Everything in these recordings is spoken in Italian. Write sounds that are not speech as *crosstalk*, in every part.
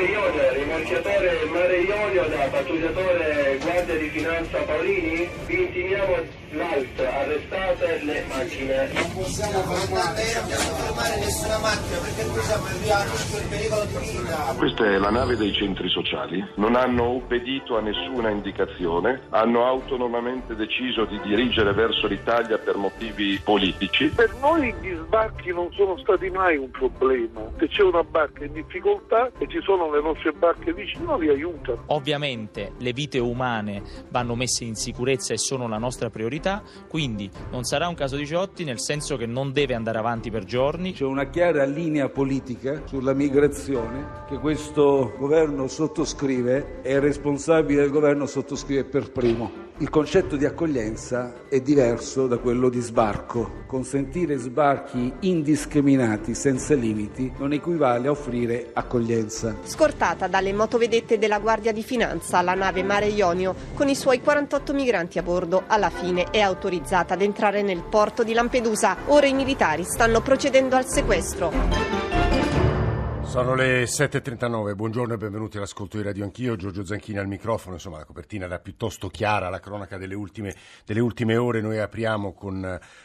Mare Ionio, rimorchiatore Mare Ionio da pattugliatore Guardia di Finanza Paolini, vi intimiamo l'ALT, arrestate le macchine. Non possiamo fermare, non dobbiamo fermare nessuna macchina perché noi siamo arrivati per pericolo di vita. Questa è la nave dei centri sociali, non hanno obbedito a nessuna indicazione, hanno autonomamente deciso di dirigere verso l'Italia per motivi politici. Per noi gli sbarchi non sono stati mai un problema. Se c'è una barca in difficoltà e ci sono le nostre barche vicino, li aiutano. Ovviamente le vite umane vanno messe in sicurezza e sono la nostra priorità, quindi non sarà un caso di Ciotti nel senso che non deve andare avanti per giorni. C'è una chiara linea politica sulla migrazione che questo governo sottoscrive e il responsabile del governo sottoscrive per primo. Il concetto di accoglienza è diverso da quello di sbarco. Consentire sbarchi indiscriminati, senza limiti, non equivale a offrire accoglienza. Scortata dalle motovedette della Guardia di Finanza, la nave Mare Ionio, con i suoi 48 migranti a bordo, alla fine è autorizzata ad entrare nel porto di Lampedusa. Ora i militari stanno procedendo al sequestro. Sono le 7.39, buongiorno e benvenuti all'ascolto di Radio Anch'io, Giorgio Zanchini al microfono, insomma la copertina era piuttosto chiara, la cronaca delle ultime, delle ultime ore, noi apriamo con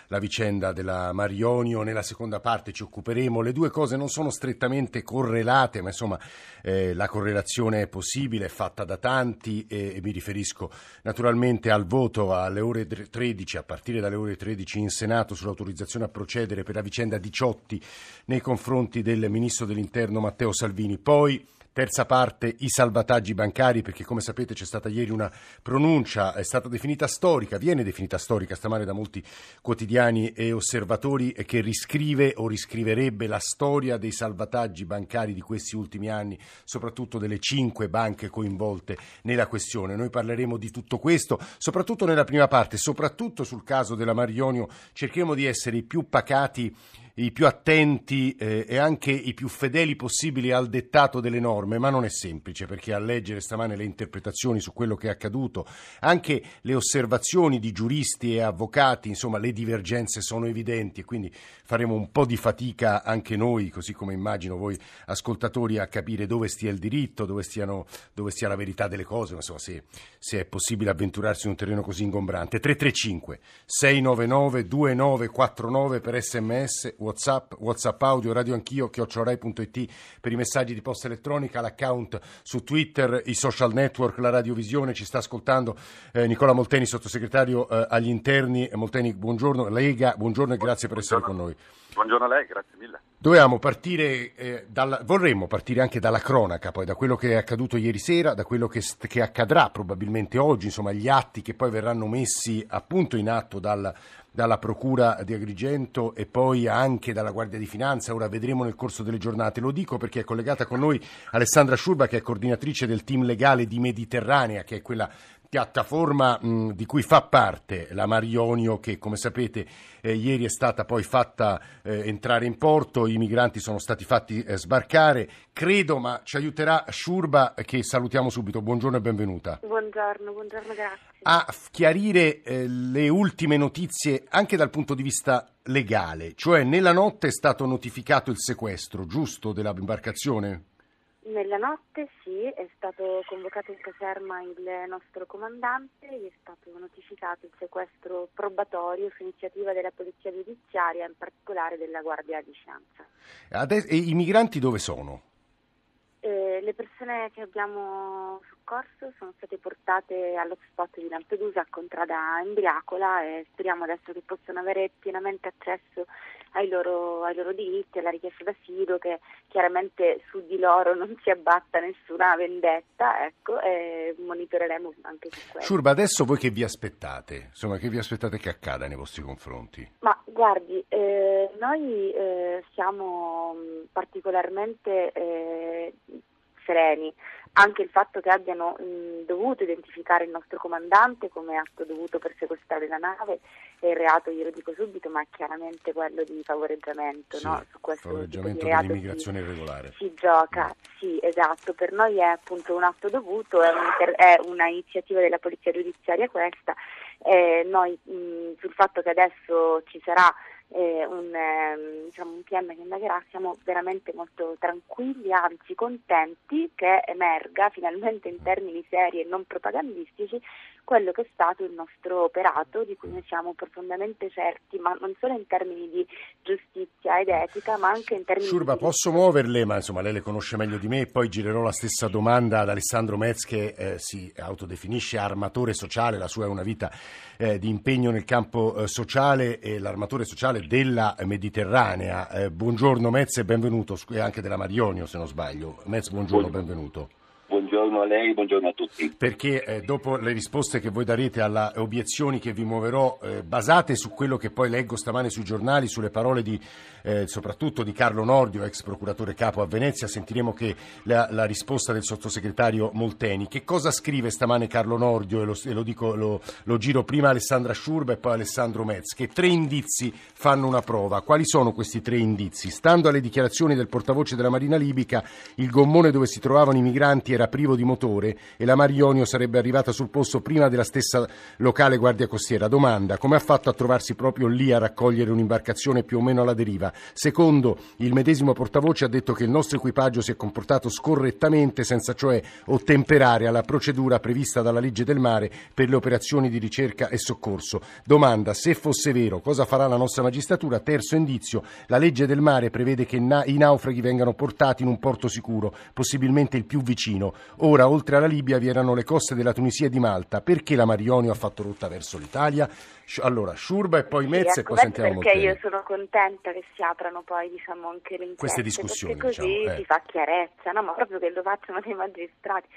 la vicenda della Marionio, nella seconda parte ci occuperemo, le due cose non sono strettamente correlate, ma insomma eh, la correlazione è possibile, è fatta da tanti e, e mi riferisco naturalmente al voto alle ore 13, a partire dalle ore 13 in Senato sull'autorizzazione a procedere per la vicenda Diciotti nei confronti del Ministro dell'Interno Matteo Salvini. Poi Terza parte, i salvataggi bancari, perché come sapete c'è stata ieri una pronuncia, è stata definita storica, viene definita storica stamane da molti quotidiani e osservatori, che riscrive o riscriverebbe la storia dei salvataggi bancari di questi ultimi anni, soprattutto delle cinque banche coinvolte nella questione. Noi parleremo di tutto questo, soprattutto nella prima parte, soprattutto sul caso della Marionio, cercheremo di essere i più pacati i più attenti eh, e anche i più fedeli possibili al dettato delle norme, ma non è semplice perché a leggere stamane le interpretazioni su quello che è accaduto, anche le osservazioni di giuristi e avvocati, insomma le divergenze sono evidenti e quindi faremo un po' di fatica anche noi, così come immagino voi ascoltatori, a capire dove stia il diritto, dove, stiano, dove stia la verità delle cose, insomma se, se, è possibile avventurarsi in un terreno così ingombrante. 335 699 2949 per sms Whatsapp, Whatsapp audio, radio anch'io, chiocciorai.it per i messaggi di posta elettronica, l'account su Twitter, i social network, la radiovisione, ci sta ascoltando eh, Nicola Molteni, sottosegretario eh, agli interni. Molteni, buongiorno, Lega, buongiorno e grazie per essere con noi. Buongiorno a lei, grazie mille. Dovevamo partire, eh, dalla, vorremmo partire anche dalla cronaca, poi da quello che è accaduto ieri sera, da quello che, che, accadrà probabilmente oggi, insomma gli atti che poi verranno messi appunto in atto dal, dalla Procura di Agrigento e poi anche dalla Guardia di Finanza. Ora vedremo nel corso delle giornate. Lo dico perché è collegata con noi Alessandra Sciurba, che è coordinatrice del team legale di Mediterranea, che è quella piattaforma mh, di cui fa parte la Marionio che come sapete eh, ieri è stata poi fatta eh, entrare in porto, i migranti sono stati fatti eh, sbarcare, credo ma ci aiuterà Sciurba che salutiamo subito, buongiorno e benvenuta. Buongiorno, buongiorno, grazie. A chiarire eh, le ultime notizie anche dal punto di vista legale, cioè nella notte è stato notificato il sequestro, giusto, dell'imbarcazione? Nella notte sì, è stato convocato in caserma il nostro comandante, gli è stato notificato il sequestro probatorio su iniziativa della Polizia Giudiziaria, in particolare della Guardia di Finanza. Adesso, i migranti dove sono? Le persone che abbiamo soccorso sono state portate all'hotspot di Lampedusa a Contrada Embriacola e speriamo adesso che possano avere pienamente accesso ai loro, ai loro diritti, alla richiesta d'asilo, che chiaramente su di loro non si abbatta nessuna vendetta, ecco, e monitoreremo anche su questo. Ciurba, adesso voi che vi aspettate? Insomma, che vi aspettate che accada nei vostri confronti? Ma guardi, eh, noi eh, siamo particolarmente eh, sereni anche il fatto che abbiano mh, dovuto identificare il nostro comandante come atto dovuto per sequestrare la nave è il reato, glielo dico subito, ma è chiaramente quello di favoreggiamento, sì, no? Su questo favoreggiamento tipo di dell'immigrazione si, irregolare. Si gioca, mm. sì, esatto, per noi è appunto un atto dovuto, è, un, è una iniziativa della Polizia Giudiziaria questa, eh, noi mh, sul fatto che adesso ci sarà eh, un, eh, diciamo, un PM che indagherà, siamo veramente molto tranquilli, anzi contenti che emerga finalmente in termini seri e non propagandistici quello che è stato il nostro operato, di cui noi siamo profondamente certi, ma non solo in termini di giustizia ed etica, ma anche in termini Shurba, di... posso muoverle, ma insomma lei le conosce meglio di me, e poi girerò la stessa domanda ad Alessandro Metz che eh, si autodefinisce armatore sociale, la sua è una vita eh, di impegno nel campo eh, sociale e l'armatore sociale della Mediterranea. Eh, buongiorno Metz e benvenuto, e anche della Marionio se non sbaglio. Metz, buongiorno, benvenuto. Buongiorno a lei, buongiorno a tutti. Perché eh, dopo le risposte che voi darete alle obiezioni che vi muoverò, eh, basate su quello che poi leggo stamane sui giornali, sulle parole di, eh, soprattutto di Carlo Nordio, ex procuratore capo a Venezia, sentiremo che la, la, risposta del sottosegretario Molteni. Che cosa scrive stamane Carlo Nordio? E lo, e lo, dico, lo, lo giro prima Alessandra Sciurba e poi Alessandro Metz, che tre indizi fanno una prova. Quali sono questi tre indizi? Stando alle dichiarazioni del portavoce della Marina Libica, il gommone dove si trovavano i migranti era privo di motore e la Marionio sarebbe arrivata sul posto prima della stessa locale Guardia Costiera. Domanda, come ha fatto a trovarsi proprio lì a raccogliere un'imbarcazione più o meno alla deriva? Secondo, il medesimo portavoce ha detto che il nostro equipaggio si è comportato scorrettamente senza cioè ottemperare alla procedura prevista dalla legge del mare per le operazioni di ricerca e soccorso. Domanda, se fosse vero, cosa farà la nostra magistratura? Terzo indizio, la legge del mare prevede che i naufraghi vengano portati in un porto sicuro, possibilmente il più vicino. Ora, oltre alla Libia, vi erano le coste della Tunisia e di Malta. Perché la Marionio ha fatto rotta verso l'Italia? Allora, Sciurba e poi Mezza sì, e poi sentiamo perché Molteni. io sono contenta che si aprano poi diciamo anche le inchieste queste discussioni così diciamo, eh. si fa chiarezza no? ma proprio che lo facciano dei magistrati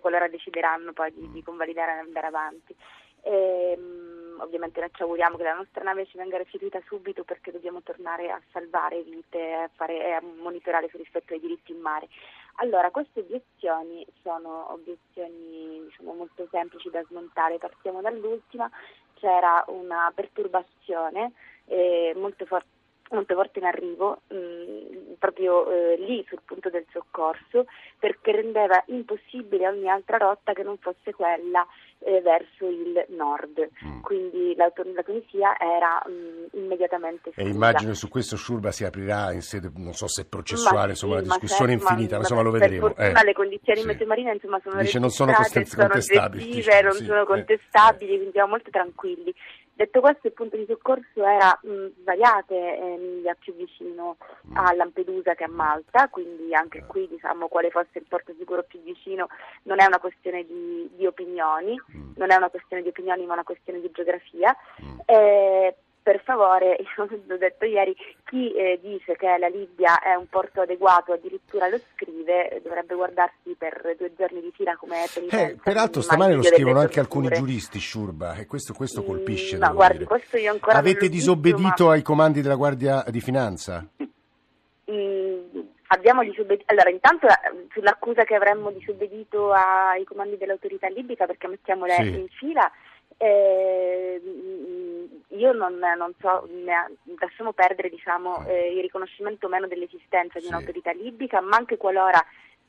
qualora decideranno poi di, di convalidare e andare avanti e, um, ovviamente noi ci auguriamo che la nostra nave ci venga restituita subito perché dobbiamo tornare a salvare vite e a, monitorare sul rispetto ai diritti in mare allora, queste obiezioni sono obiezioni diciamo, molto semplici da smontare. Partiamo dall'ultima, c'era una perturbazione eh, molto, for- molto, forte in arrivo, mh, mm, proprio eh, lì sul punto del soccorso, perché rendeva impossibile ogni altra rotta che non fosse quella eh, verso il nord. Mm. Quindi la, la Tunisia era mh, mm, immediatamente esclusa. E immagino su questo Shurba si aprirà in sede, non so se processuale, ma insomma, sì, una discussione certo, infinita, ma, insomma lo vedremo. Fortuna eh. le condizioni sì. meteorologiche insomma sono Dice, non sono contestabili, oggettive, non sì, sono contestabili, eh. quindi siamo molto tranquilli. Detto questo, il punto di soccorso era mh, svariate eh, miglia più vicino a Lampedusa che a Malta, quindi anche qui diciamo quale fosse il porto sicuro più vicino non è una questione di, di opinioni, non è una questione di opinioni ma una questione di geografia. Eh, per favore, *laughs* io ho detto ieri, chi eh, dice che la Libia è un porto adeguato, addirittura lo scrive, dovrebbe guardarsi per due giorni di fila come penitenza. Eh, peraltro stamane lo scrivono anche alcuni giuristi, Shurba, e questo, questo colpisce. Mm, no, guardi, questo Avete disobbedito ma... ai comandi della Guardia di Finanza? Mm, abbiamo disobbedito, allora intanto eh, sull'accusa che avremmo disobbedito ai comandi dell'autorità libica perché mettiamola sì. in fila, eh, io non, non so, ne, lasciamo perdere diciamo, eh, il riconoscimento o meno dell'esistenza di un'autorità libica, ma anche qualora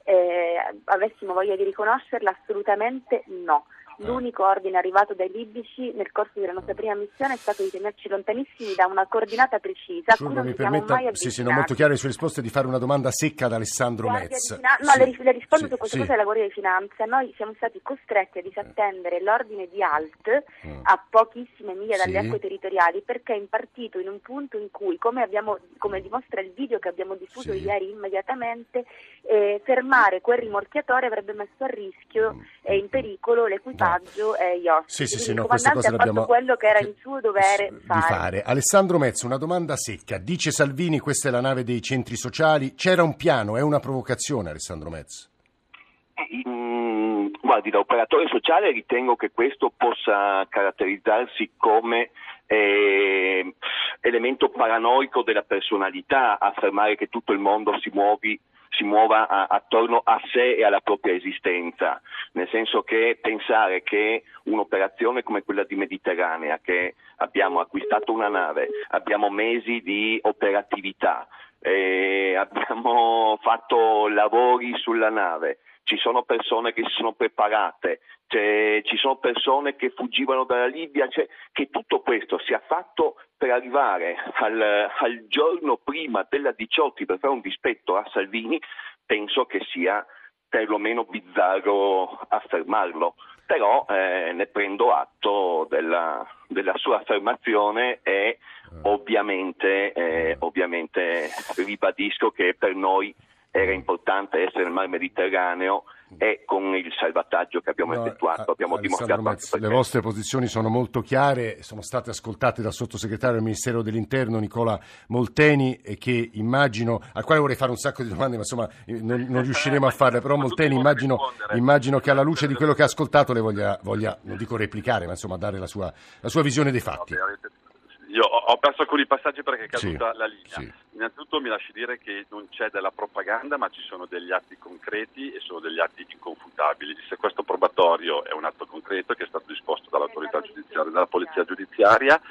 eh, avessimo voglia di riconoscerla, assolutamente no. L'unico ordine arrivato dai libici nel corso della nostra prima missione è stato di tenerci lontanissimi da una coordinata precisa. Giulio, mi permetta, sì, sì, non molto chiare le sue risposte, di fare una domanda secca ad Alessandro Metz. Finan- no, sì, le, le, rispondo sì, su questa cosa della Guardia di Finanza. Noi siamo stati costretti a disattendere l'ordine di ALT mm. a pochissime miglia dalle acque territoriali perché è impartito in un punto in cui, come, abbiamo, come dimostra il video che abbiamo diffuso ieri immediatamente, eh, fermare quel rimorchiatore avrebbe messo a rischio mm. e in pericolo l'equipaggio passaggio e gli ospiti. Sì, sì, sì, no, questa cosa l'abbiamo... quello che era in suo dovere fare. fare. Alessandro Mezzo, una domanda secca. Dice Salvini, questa è la nave dei centri sociali. C'era un piano, è una provocazione, Alessandro Mezzo? Mm, guardi, da operatore sociale ritengo che questo possa caratterizzarsi come eh, elemento paranoico della personalità, affermare che tutto il mondo si muovi si muova a, attorno a sé e alla propria esistenza, nel senso che pensare che un'operazione come quella di Mediterranea, che abbiamo acquistato una nave, abbiamo mesi di operatività, eh, *laughs* abbiamo fatto lavori sulla nave, ci sono persone che si sono preparate, ci sono persone che fuggivano dalla Libia, cioè, che tutto questo sia fatto per arrivare al, al giorno prima della 18 per fare un dispetto a Salvini, penso che sia perlomeno bizzarro affermarlo, però eh, ne prendo atto della, della, sua affermazione e ovviamente, eh, ovviamente ribadisco che per noi era importante essere nel Mar Mediterraneo e con il salvataggio che abbiamo no, effettuato abbiamo dimostrato Mezz, le vostre posizioni sono molto chiare sono state ascoltate dal sottosegretario del Ministero dell'Interno Nicola Molteni e che immagino al quale vorrei fare un sacco di domande ma insomma non, non riusciremo a farle però Molteni immagino, immagino, che alla luce di quello che ha ascoltato le voglia, voglia non dico replicare ma insomma dare la sua, la sua visione dei fatti io ho perso alcuni passaggi perché è caduta sì, la linea. Sì. Innanzitutto mi lasci dire che non c'è della propaganda, ma ci sono degli atti concreti e sono degli atti inconfutabili. Il sequestro probatorio è un atto concreto che è stato disposto dall'autorità giudiziaria, dalla polizia giudiziaria.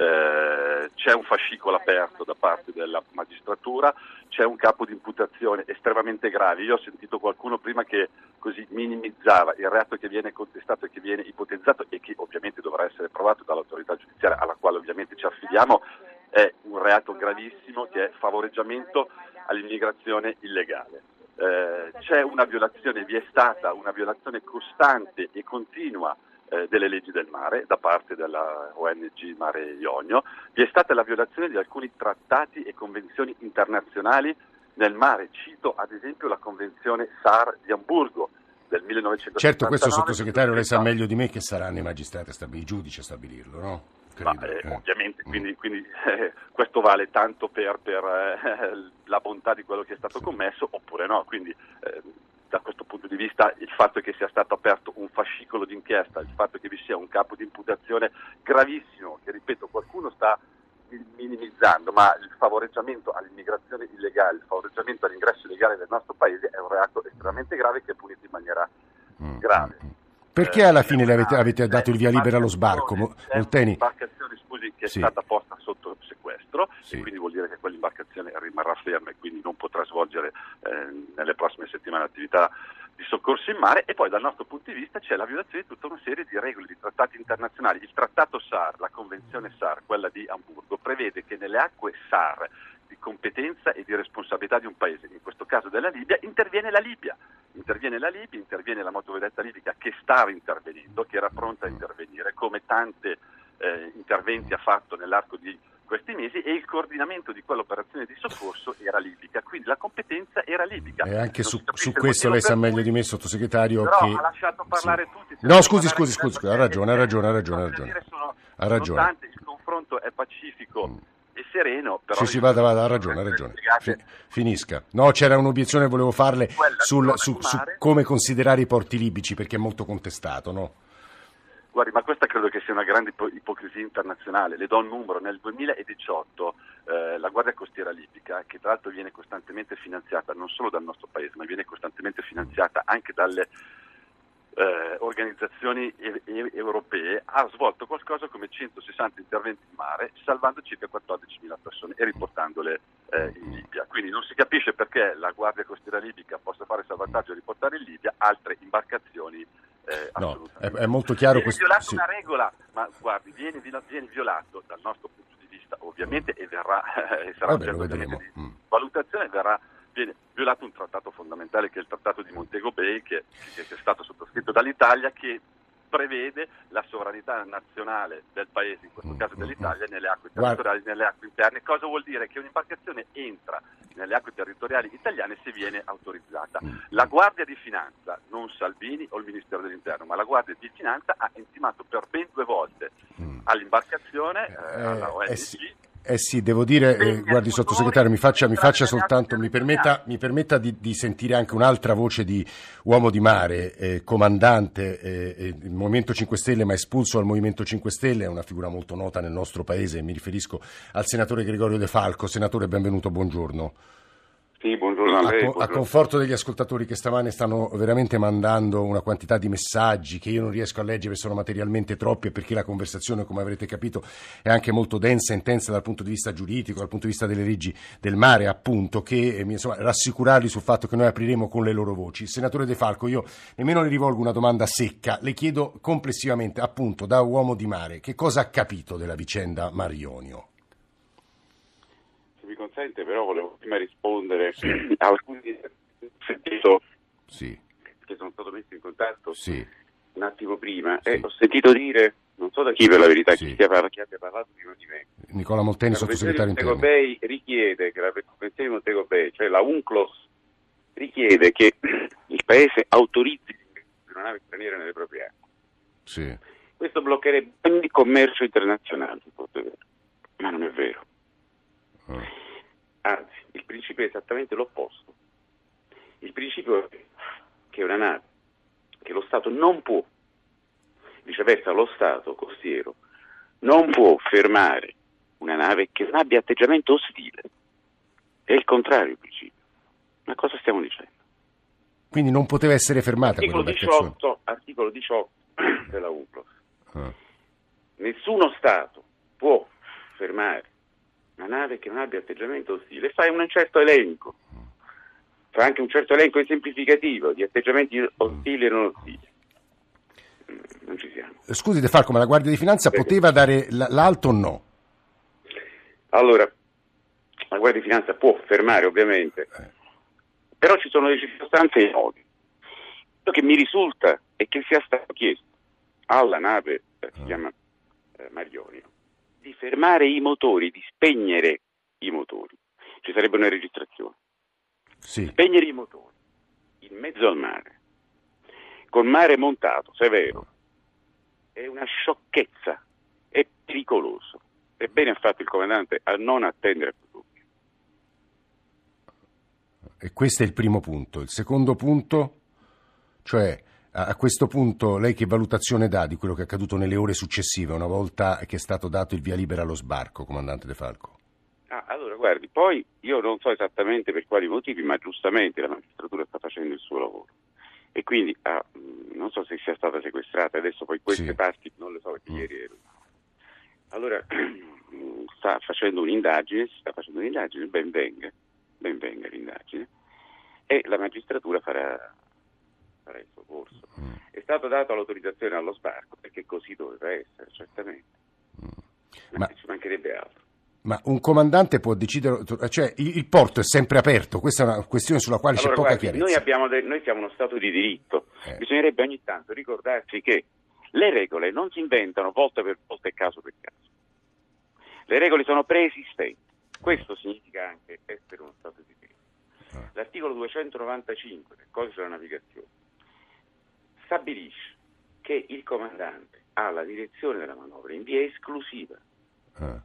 Eh, c'è un fascicolo aperto da parte della magistratura, c'è un capo di imputazione estremamente grave. Io ho sentito qualcuno prima che così minimizzava il reato che viene contestato e che viene ipotizzato e che ovviamente dovrà essere provato dall'autorità giudiziaria alla quale ovviamente ci affidiamo, è un reato gravissimo che è favoreggiamento all'immigrazione illegale. Eh, c'è una violazione, vi è stata una violazione costante e continua delle leggi del mare da parte della ONG Mare Ionio, vi è stata la violazione di alcuni trattati e convenzioni internazionali nel mare. Cito ad esempio la convenzione SAR di Amburgo del 1979. Certo, questo sottosegretario lei sa meglio di me che saranno i magistrati, i giudici a stabilirlo, no? Ma, eh, eh. Ovviamente, mm. quindi, quindi eh, *laughs* questo vale tanto per, per eh, *laughs* la bontà di quello che è stato commesso oppure no. Quindi eh, da questo punto di vista il fatto che sia stato aperto un fascicolo d'inchiesta, il fatto che vi sia un capo di imputazione gravissimo, che ripeto qualcuno sta minimizzando, ma il favoreggiamento all'immigrazione illegale, il favoreggiamento all'ingresso illegale del nostro paese è un reato estremamente grave che è punito in maniera mm. grave. Perché alla fine le avete, avete dato il via libera allo sbarco? Molteni? L'imbarcazione scusi, che è sì. stata posta sotto sequestro sì. e quindi vuol dire che quell'imbarcazione rimarrà ferma e quindi non potrà svolgere eh, nelle prossime settimane attività di soccorso in mare e poi dal nostro punto di vista c'è la violazione di tutta una serie di regole, di trattati internazionali. Il trattato SAR, la convenzione SAR, quella di Amburgo, prevede che nelle acque SAR di competenza e di responsabilità di un paese, in questo caso della Libia, interviene la Libia interviene la Libia, interviene la motovedetta libica che stava intervenendo, che era pronta a intervenire, come tanti eh, interventi ha fatto nell'arco di questi mesi e il coordinamento di quell'operazione di soccorso era libica, quindi la competenza era libica. E anche su, su questo lei sa meglio di me, sottosegretario. Però che... ha lasciato parlare sì. tutti. No, scusi, scusi, scusi, ha ragione, ha ragione, ha ragione. Ha ragione. Sono, ha ragione. Nonostante il confronto è pacifico. Mm e sereno. Però sì, sì, vada, vada, ha ragione, ha ragione. Finisca. No, c'era un'obiezione che volevo farle sul, su, su, come considerare i porti libici, perché è molto contestato, no? Guardi, ma questa credo che sia una grande ipocrisia internazionale. Le do un numero. Nel 2018 eh, la Guardia Costiera Libica, che tra l'altro viene costantemente finanziata non solo dal nostro paese, ma viene costantemente finanziata anche dalle eh, organizzazioni e- e- europee ha svolto qualcosa come 160 interventi in mare, salvando circa 14.000 persone e riportandole eh, in Libia. Quindi non si capisce perché la Guardia Costiera Libica possa fare salvataggio e riportare in Libia altre imbarcazioni. Eh, no, è, è, molto chiaro viene questo. violata sì. una regola, ma guardi, viene, viene, violato dal nostro punto di vista, ovviamente, e verrà, *laughs* e sarà Vabbè, oggetto di mm. valutazione, verrà viene violato un trattato fondamentale che è il trattato di Montego Bay che, che è stato sottoscritto dall'Italia che prevede la sovranità nazionale del paese, in questo caso dell'Italia, nelle acque territoriali, nelle acque interne. Cosa vuol dire? Che un'imbarcazione entra nelle acque territoriali italiane se viene autorizzata. La Guardia di Finanza, non Salvini o il Ministero dell'Interno, ma la Guardia di Finanza ha intimato per ben due volte all'imbarcazione, eh, alla ONG, eh sì eh sì, devo dire, eh, guardi sottosegretario, mi faccia, mi faccia soltanto, mi permetta, mi permetta di, di, sentire anche un'altra voce di uomo di mare, eh, comandante eh, il Movimento 5 Stelle, ma espulso dal Movimento 5 Stelle, è una figura molto nota nel nostro paese, mi riferisco al senatore Gregorio De Falco. Senatore, benvenuto, buongiorno. Sì, buongiorno a lei. A, a, conforto degli ascoltatori che stamane stanno veramente mandando una quantità di messaggi che io non riesco a leggere, sono materialmente troppi e perché la conversazione, come avrete capito, è anche molto densa e intensa dal punto di vista giuridico, dal punto di vista delle leggi del mare, appunto, che eh, insomma, rassicurarli sul fatto che noi apriremo con le loro voci. Senatore De Falco, io nemmeno le rivolgo una domanda secca, le chiedo complessivamente, appunto, da uomo di mare, che cosa ha capito della vicenda Marionio? mi consente, però volevo prima rispondere sì. a *clears throat* alcuni sentito sì. che sono stato messo in contatto sì. un attimo prima e ho sentito dire, non so da chi per la verità, chi, parla, chi, abbia parlato prima di me. Nicola Molteni, sottosegretario interno. La Convenzione di richiede che la Convenzione di Montego Bay, cioè la UNCLOS, richiede che *clears throat* il Paese autorizzi una nave straniera nelle proprie acque. Questo bloccherebbe ogni commercio internazionale, ma non è vero. Oh. Anzi, il principio è esattamente l'opposto. Il principio è che una nave, che lo Stato non può, viceversa lo Stato costiero, non può fermare una nave che non abbia atteggiamento ostile. È il contrario il principio. Ma cosa stiamo dicendo? Quindi non poteva essere fermata articolo 18, articolo 18 *clears throat* della UNCLOS. Ah. Nessuno Stato può fermare una nave che non abbia atteggiamento ostile, fai un certo elenco, fa anche un certo elenco esemplificativo di atteggiamenti ostili e non ostili. Mm, non ci siamo. Scusi De Falco, ma la Guardia di Finanza Perché? poteva dare l'alto o no? Allora, la Guardia di Finanza può fermare ovviamente, eh. però ci sono delle circostanze nodi. Quello che mi risulta è che sia stato chiesto alla nave, eh, si ah. chiama eh, Marionio, di fermare i motori, di spegnere i motori. Ci sarebbe una registrazione. Sì. Spegnere i motori in mezzo al mare, con mare montato, severo, è una sciocchezza, è pericoloso. Ebbene ha fatto il comandante a non attendere più. E questo è il primo punto. Il secondo punto, cioè a questo punto lei che valutazione dà di quello che è accaduto nelle ore successive, una volta che è stato dato il via libera allo sbarco, comandante De Falco? Ah, allora, guardi, poi io non so esattamente per quali motivi, ma giustamente la magistratura sta facendo il suo lavoro. E quindi ah, non so se sia stata sequestrata, adesso poi queste sì. parti non le so perché mm. ieri ero. Allora, *clears throat* sta facendo un'indagine, si sta facendo un'indagine, ben venga, ben venga l'indagine, e la magistratura farà farà il suo corso. Mm. È stata data l'autorizzazione allo sbarco perché così doveva essere, certamente. Mm. Ma, Ma ci mancherebbe altro. Ma un comandante può decidere, cioè il, porto è sempre aperto, questa è una questione sulla quale allora, c'è poca guardi, chiarezza. Noi, de- noi, siamo uno Stato di diritto, eh. bisognerebbe ogni tanto ricordarci che le regole non si inventano volta per volta e caso per caso. Le regole sono preesistenti, questo significa anche essere uno Stato di diritto. Ah. L'articolo 295 del codice della navigazione stabilisce che il comandante ha la direzione della manovra in via esclusiva. Ah.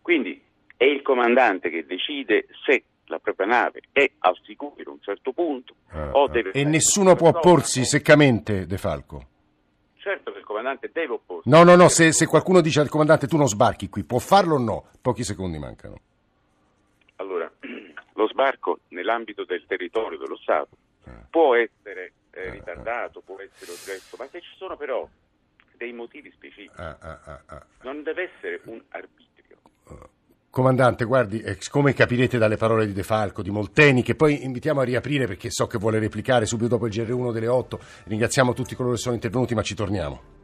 Quindi è il comandante che decide se la propria nave è al sicuro a un certo punto ah, o deve... E nessuno può opporsi seccamente, De Falco? Certo che il comandante deve opporsi. No, no, no, se, se qualcuno dice al comandante tu non sbarchi qui, può farlo o no? Pochi secondi mancano. Allora, *clears throat* lo sbarco nell'ambito del territorio dello Stato ah. Può essere eh, ritardato, può essere oggetto, ma se ci sono però dei motivi specifici, non deve essere un arbitrio. Comandante, guardi, eh, come capirete dalle parole di De Falco, di Molteni, che poi invitiamo a riaprire perché so che vuole replicare subito dopo il GR1 delle 8, ringraziamo tutti coloro che sono intervenuti, ma ci torniamo.